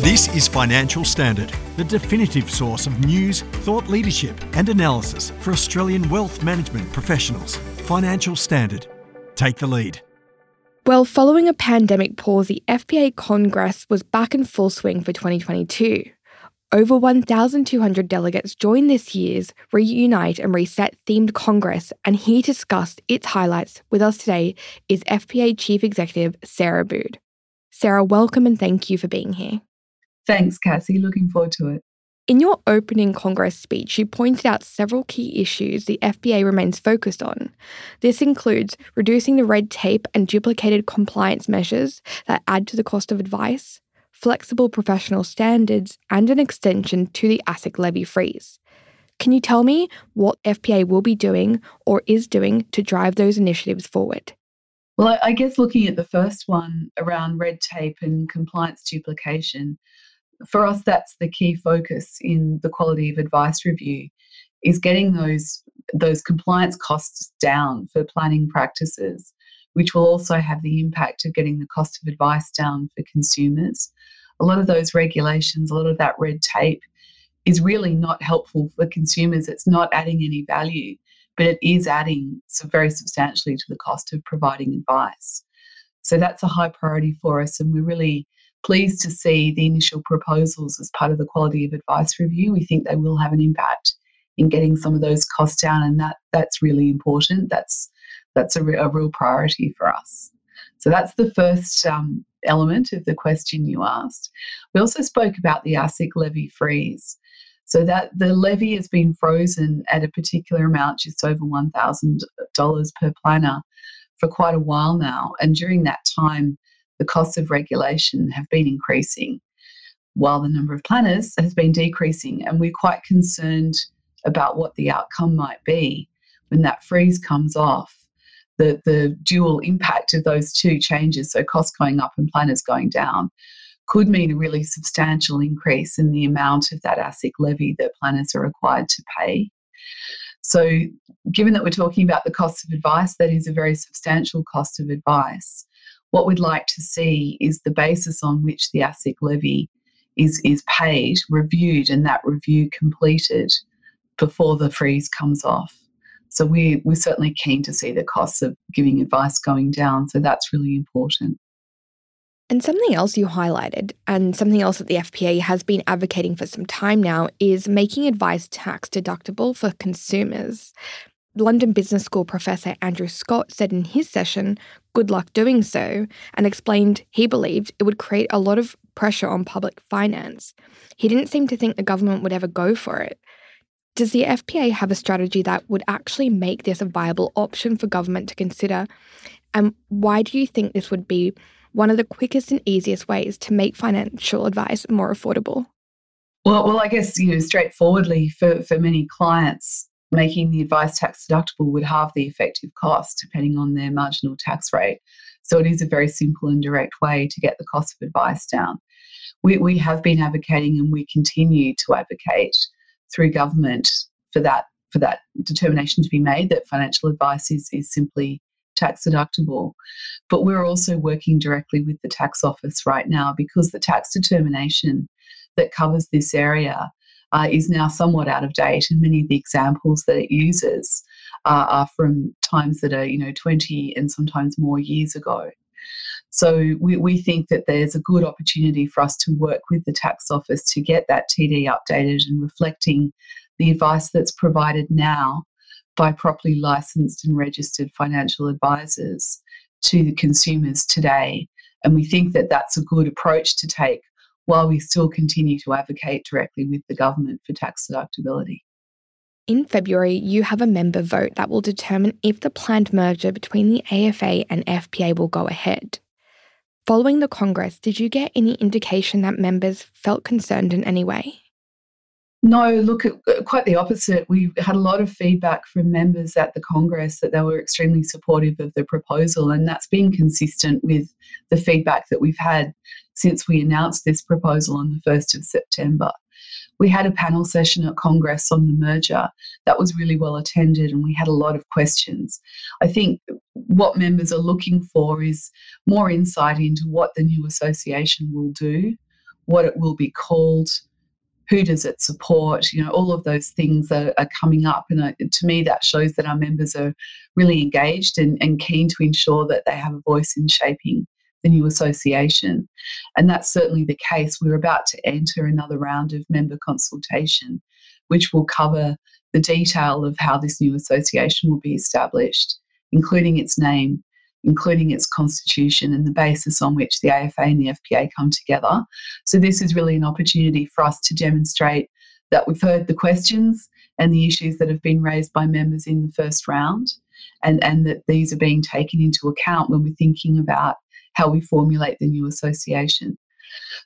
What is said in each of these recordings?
This is Financial Standard, the definitive source of news, thought leadership, and analysis for Australian wealth management professionals. Financial Standard. Take the lead. Well, following a pandemic pause, the FPA Congress was back in full swing for 2022. Over 1,200 delegates joined this year's Reunite and Reset themed Congress, and here to discuss its highlights with us today is FPA Chief Executive Sarah Abood. Sarah, welcome and thank you for being here. Thanks, Cassie. Looking forward to it. In your opening Congress speech, you pointed out several key issues the FPA remains focused on. This includes reducing the red tape and duplicated compliance measures that add to the cost of advice, flexible professional standards, and an extension to the ASIC levy freeze. Can you tell me what FPA will be doing or is doing to drive those initiatives forward? Well, I guess looking at the first one around red tape and compliance duplication, for us, that's the key focus in the quality of advice review is getting those those compliance costs down for planning practices, which will also have the impact of getting the cost of advice down for consumers. A lot of those regulations, a lot of that red tape is really not helpful for consumers. It's not adding any value, but it is adding very substantially to the cost of providing advice. So that's a high priority for us, and we're really pleased to see the initial proposals as part of the quality of advice review. We think they will have an impact in getting some of those costs down, and that that's really important. That's that's a, re- a real priority for us. So that's the first um, element of the question you asked. We also spoke about the ASIC levy freeze. So that the levy has been frozen at a particular amount, just over $1,000 per planner, for quite a while now. And during that time, the costs of regulation have been increasing while the number of planners has been decreasing. And we're quite concerned about what the outcome might be when that freeze comes off. The, the dual impact of those two changes, so costs going up and planners going down, could mean a really substantial increase in the amount of that ASIC levy that planners are required to pay. So, given that we're talking about the cost of advice, that is a very substantial cost of advice. What we'd like to see is the basis on which the ASIC levy is, is paid, reviewed, and that review completed before the freeze comes off. So we, we're certainly keen to see the costs of giving advice going down. So that's really important. And something else you highlighted, and something else that the FPA has been advocating for some time now, is making advice tax deductible for consumers. London Business School professor Andrew Scott said in his session, good luck doing so, and explained he believed it would create a lot of pressure on public finance. He didn't seem to think the government would ever go for it. Does the FPA have a strategy that would actually make this a viable option for government to consider? And why do you think this would be one of the quickest and easiest ways to make financial advice more affordable? Well, well, I guess you know straightforwardly for for many clients, making the advice tax deductible would halve the effective cost depending on their marginal tax rate. So it is a very simple and direct way to get the cost of advice down. We, we have been advocating and we continue to advocate through government for that for that determination to be made that financial advice is, is simply tax deductible. But we're also working directly with the tax office right now because the tax determination that covers this area uh, is now somewhat out of date, and many of the examples that it uses uh, are from times that are, you know, 20 and sometimes more years ago. So we, we think that there's a good opportunity for us to work with the tax office to get that TD updated and reflecting the advice that's provided now by properly licensed and registered financial advisors to the consumers today. And we think that that's a good approach to take while we still continue to advocate directly with the government for tax deductibility. In February, you have a member vote that will determine if the planned merger between the AFA and FPA will go ahead. Following the Congress, did you get any indication that members felt concerned in any way? No, look, uh, quite the opposite. We had a lot of feedback from members at the Congress that they were extremely supportive of the proposal, and that's been consistent with the feedback that we've had since we announced this proposal on the 1st of September. We had a panel session at Congress on the merger that was really well attended, and we had a lot of questions. I think what members are looking for is more insight into what the new association will do what it will be called, who does it support, you know, all of those things are, are coming up. And uh, to me, that shows that our members are really engaged and, and keen to ensure that they have a voice in shaping the new association. And that's certainly the case. We're about to enter another round of member consultation, which will cover the detail of how this new association will be established, including its name, including its constitution and the basis on which the AFA and the FPA come together. So, this is really an opportunity for us to demonstrate that we've heard the questions and the issues that have been raised by members in the first round, and, and that these are being taken into account when we're thinking about how we formulate the new association.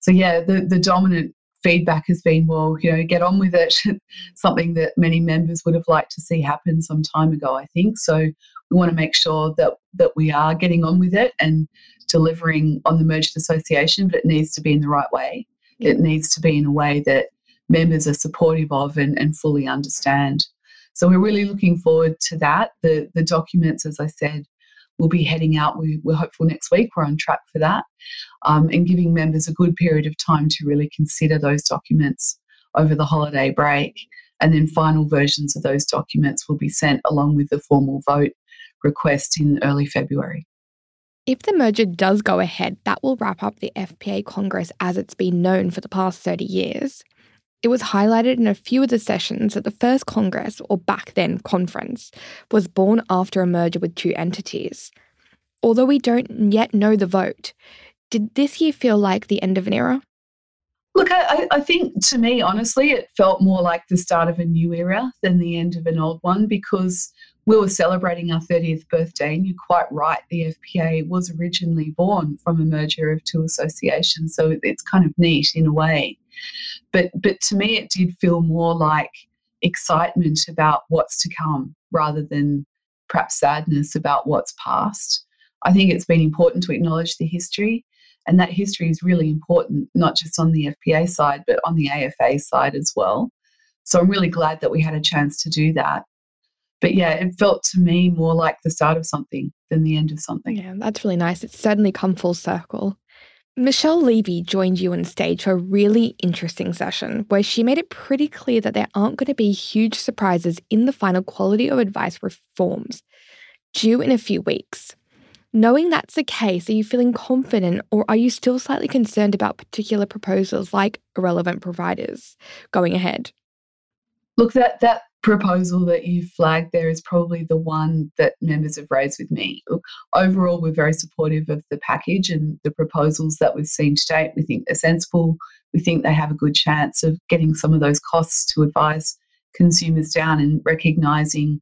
So, yeah, the, the dominant feedback has been, well, you know, get on with it. Something that many members would have liked to see happen some time ago, I think. So we want to make sure that that we are getting on with it and delivering on the merged association, but it needs to be in the right way. It needs to be in a way that members are supportive of and, and fully understand. So we're really looking forward to that. The the documents, as I said, will be heading out. We, are hopeful next week. We're on track for that, um, and giving members a good period of time to really consider those documents over the holiday break. And then final versions of those documents will be sent along with the formal vote request in early February. If the merger does go ahead, that will wrap up the FPA Congress as it's been known for the past 30 years. It was highlighted in a few of the sessions that the first Congress, or back then conference, was born after a merger with two entities. Although we don't yet know the vote, did this year feel like the end of an era? Look, I, I, think to me, honestly, it felt more like the start of a new era than the end of an old one because we were celebrating our 30th birthday. And you're quite right, the FPA was originally born from a merger of two associations. So it's kind of neat in a way. But, but to me, it did feel more like excitement about what's to come rather than perhaps sadness about what's past. I think it's been important to acknowledge the history and that history is really important, not just on the FPA side, but on the AFA side as well. So I'm really glad that we had a chance to do that. But yeah, it felt to me more like the start of something than the end of something. Yeah, that's really nice. It's certainly come full circle. Michelle Levy joined you on stage for a really interesting session where she made it pretty clear that there aren't going to be huge surprises in the final quality of advice reforms due in a few weeks. Knowing that's the case, are you feeling confident or are you still slightly concerned about particular proposals like irrelevant providers going ahead? Look, that, that proposal that you flagged there is probably the one that members have raised with me. Overall, we're very supportive of the package and the proposals that we've seen to date. We think they're sensible. We think they have a good chance of getting some of those costs to advise consumers down and recognising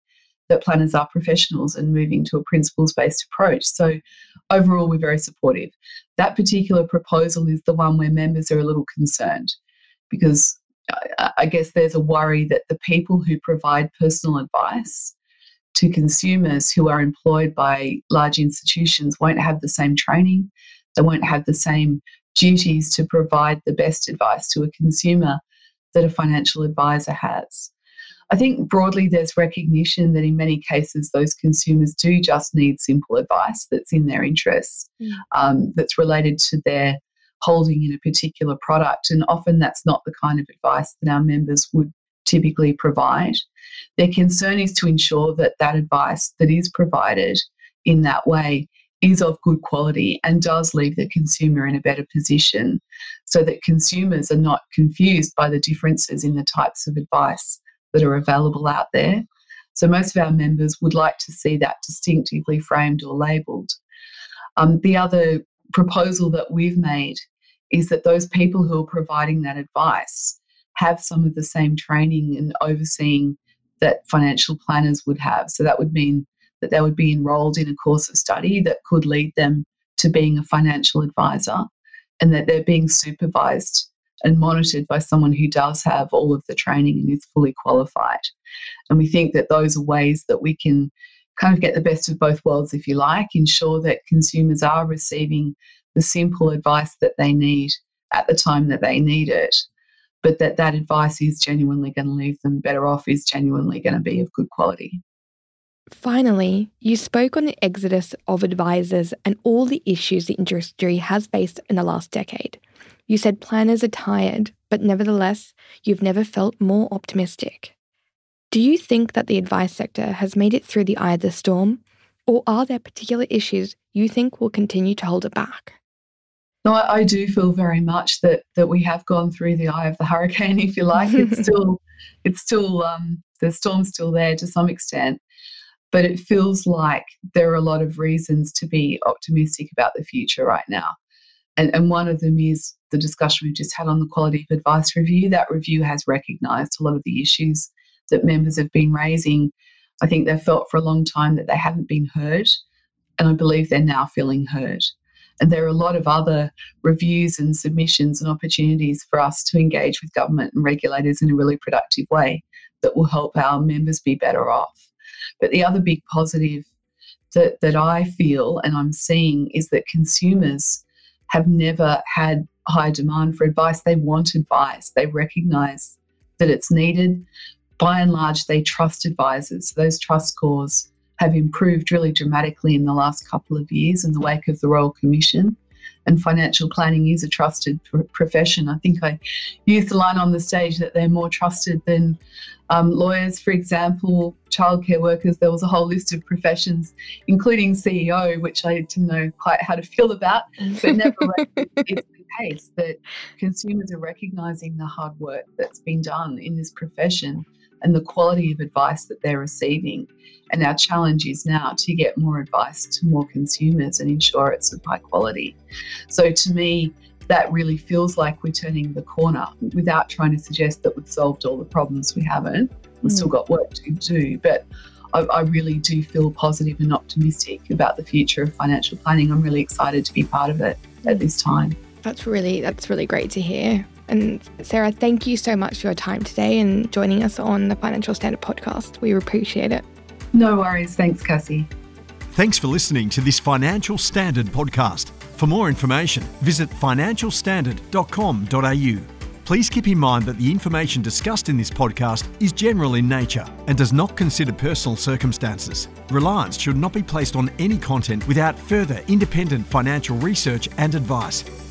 that planners are professionals and moving to a principles based approach. So, overall, we're very supportive. That particular proposal is the one where members are a little concerned because I guess there's a worry that the people who provide personal advice to consumers who are employed by large institutions won't have the same training, they won't have the same duties to provide the best advice to a consumer that a financial advisor has. I think broadly there's recognition that in many cases those consumers do just need simple advice that's in their interests, mm. um, that's related to their holding in a particular product. And often that's not the kind of advice that our members would typically provide. Their concern is to ensure that that advice that is provided in that way is of good quality and does leave the consumer in a better position so that consumers are not confused by the differences in the types of advice that are available out there. So, most of our members would like to see that distinctively framed or labelled. Um, the other proposal that we've made is that those people who are providing that advice have some of the same training and overseeing that financial planners would have. So, that would mean that they would be enrolled in a course of study that could lead them to being a financial advisor and that they're being supervised and monitored by someone who does have all of the training and is fully qualified. And we think that those are ways that we can kind of get the best of both worlds, if you like, ensure that consumers are receiving the simple advice that they need at the time that they need it, but that that advice is genuinely going to leave them better off, is genuinely going to be of good quality. Finally, you spoke on the exodus of advisors and all the issues the industry has faced in the last decade. You said planners are tired, but nevertheless, you've never felt more optimistic. Do you think that the advice sector has made it through the eye of the storm, or are there particular issues you think will continue to hold it back? No, I, do feel very much that that we have gone through the eye of the hurricane, if you like. It's still, it's still, um, the storm's still there to some extent, but it feels like there are a lot of reasons to be optimistic about the future right now. And, and one of them is the discussion we've just had on the quality of advice review. That review has recognised a lot of the issues that members have been raising. I think they've felt for a long time that they haven't been heard, and I believe they're now feeling heard. And there are a lot of other reviews and submissions and opportunities for us to engage with government and regulators in a really productive way that will help our members be better off. But the other big positive that, that I feel and I'm seeing is that consumers have never had high demand for advice. They want advice, they recognize that it's needed. By and large, they trust advisors. Those trust scores have improved really dramatically in the last couple of years in the wake of the Royal Commission. And financial planning is a trusted profession. I think I used the line on the stage that they're more trusted than um, lawyers, for example, childcare workers. There was a whole list of professions, including CEO, which I didn't know quite how to feel about. But nevertheless, it's the case that consumers are recognising the hard work that's been done in this profession and the quality of advice that they're receiving. And our challenge is now to get more advice to more consumers and ensure it's of high quality. So to me, that really feels like we're turning the corner without trying to suggest that we've solved all the problems we haven't. We've mm. still got work to do, but I, I, really do feel positive and optimistic about the future of financial planning. I'm really excited to be part of it at this time. That's really that's really great to hear. And Sarah, thank you so much for your time today and joining us on the Financial Standard podcast. We appreciate it. No worries. Thanks, Cassie. Thanks for listening to this Financial Standard podcast. For more information, visit financialstandard.com.au. Please keep in mind that the information discussed in this podcast is general in nature and does not consider personal circumstances. Reliance should not be placed on any content without further independent financial research and advice.